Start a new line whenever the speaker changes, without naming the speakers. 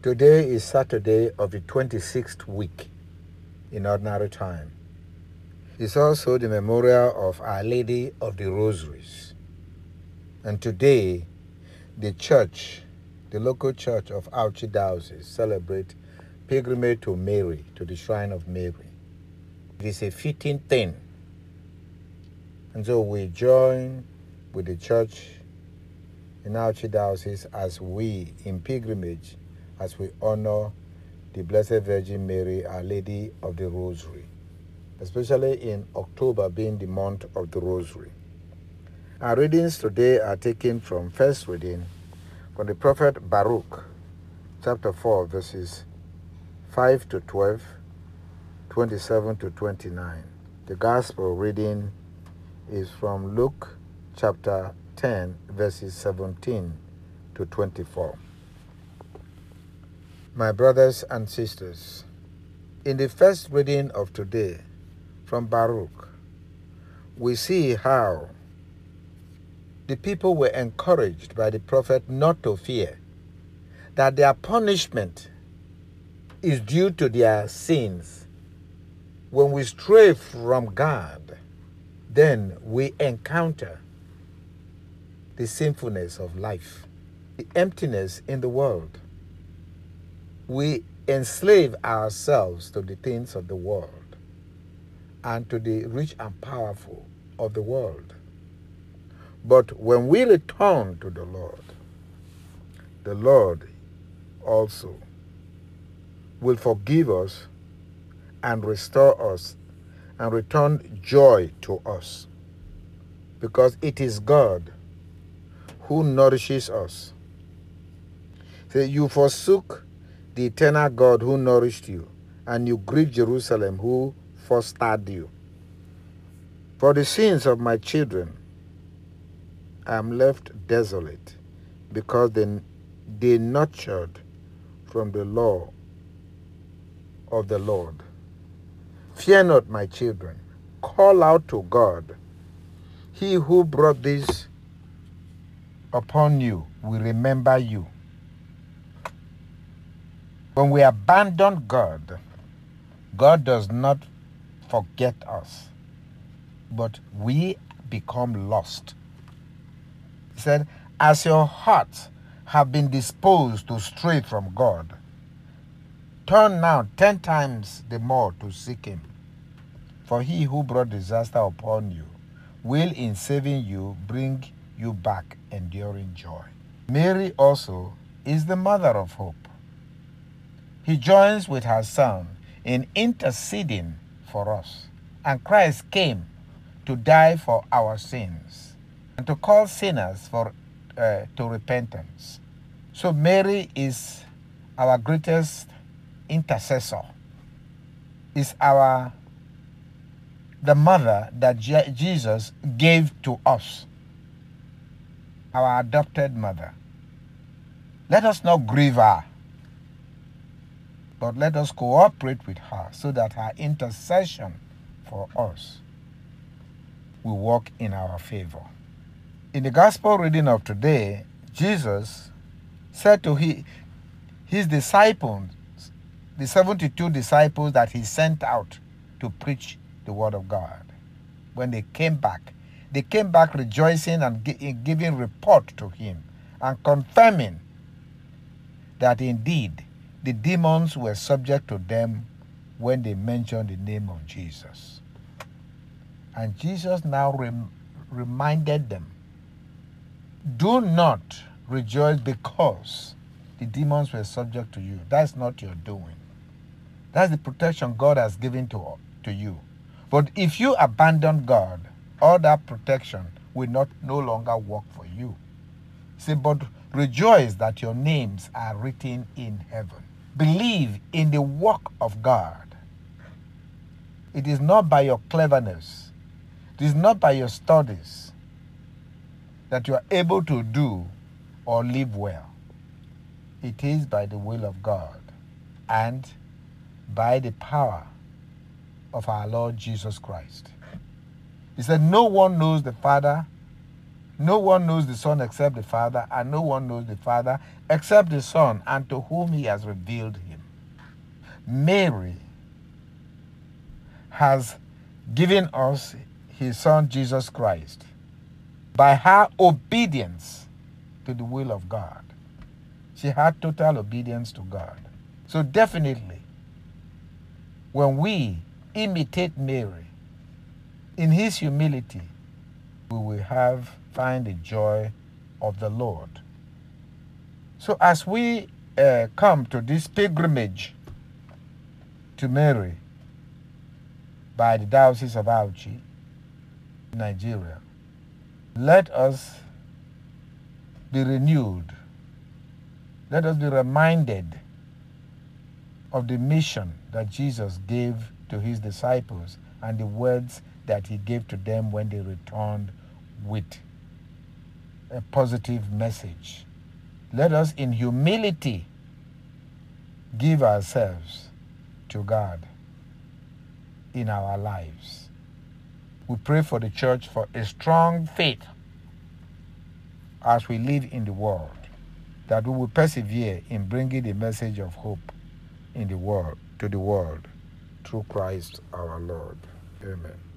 Today is Saturday of the 26th week in ordinary time. It's also the memorial of Our Lady of the Rosaries. And today, the church, the local church of Auchi Diocese, celebrate pilgrimage to Mary, to the shrine of Mary. It is a fitting thing. And so we join with the church in Auchi Diocese as we, in pilgrimage, as we honor the Blessed Virgin Mary, Our Lady of the Rosary, especially in October being the month of the Rosary. Our readings today are taken from first reading from the prophet Baruch, chapter 4, verses 5 to 12, 27 to 29. The gospel reading is from Luke chapter 10, verses 17 to 24. My brothers and sisters, in the first reading of today from Baruch, we see how the people were encouraged by the prophet not to fear, that their punishment is due to their sins. When we stray from God, then we encounter the sinfulness of life, the emptiness in the world we enslave ourselves to the things of the world and to the rich and powerful of the world. But when we return to the Lord, the Lord also will forgive us and restore us and return joy to us. Because it is God who nourishes us. Say, you forsook the eternal God who nourished you, and you grieve Jerusalem who fostered you. For the sins of my children, I am left desolate, because they, they nurtured from the law of the Lord. Fear not, my children. Call out to God. He who brought this upon you will remember you. When we abandon God, God does not forget us, but we become lost. He said, As your hearts have been disposed to stray from God, turn now ten times the more to seek Him. For He who brought disaster upon you will, in saving you, bring you back enduring joy. Mary also is the mother of hope. He joins with her Son in interceding for us. And Christ came to die for our sins and to call sinners for, uh, to repentance. So Mary is our greatest intercessor, is our the mother that Je- Jesus gave to us, our adopted mother. Let us not grieve her but let us cooperate with her so that her intercession for us will work in our favor. In the gospel reading of today, Jesus said to his disciples, the 72 disciples that he sent out to preach the word of God, when they came back, they came back rejoicing and giving report to him and confirming that indeed the demons were subject to them when they mentioned the name of Jesus. And Jesus now rem- reminded them do not rejoice because the demons were subject to you. That's not your doing. That's the protection God has given to, to you. But if you abandon God, all that protection will not no longer work for you. See, but rejoice that your names are written in heaven believe in the work of God. It is not by your cleverness, it is not by your studies that you are able to do or live well. It is by the will of God and by the power of our Lord Jesus Christ. He said, No one knows the Father No one knows the Son except the Father, and no one knows the Father except the Son, and to whom he has revealed him. Mary has given us his Son Jesus Christ by her obedience to the will of God. She had total obedience to God. So, definitely, when we imitate Mary in his humility, we will have find the joy of the Lord. So, as we uh, come to this pilgrimage to Mary by the Diocese of Auchi, Nigeria, let us be renewed. Let us be reminded of the mission that Jesus gave to his disciples and the words that he gave to them when they returned with a positive message. Let us, in humility, give ourselves to God in our lives. We pray for the church for a strong faith as we live in the world, that we will persevere in bringing the message of hope in the world to the world through Christ our Lord. Amen.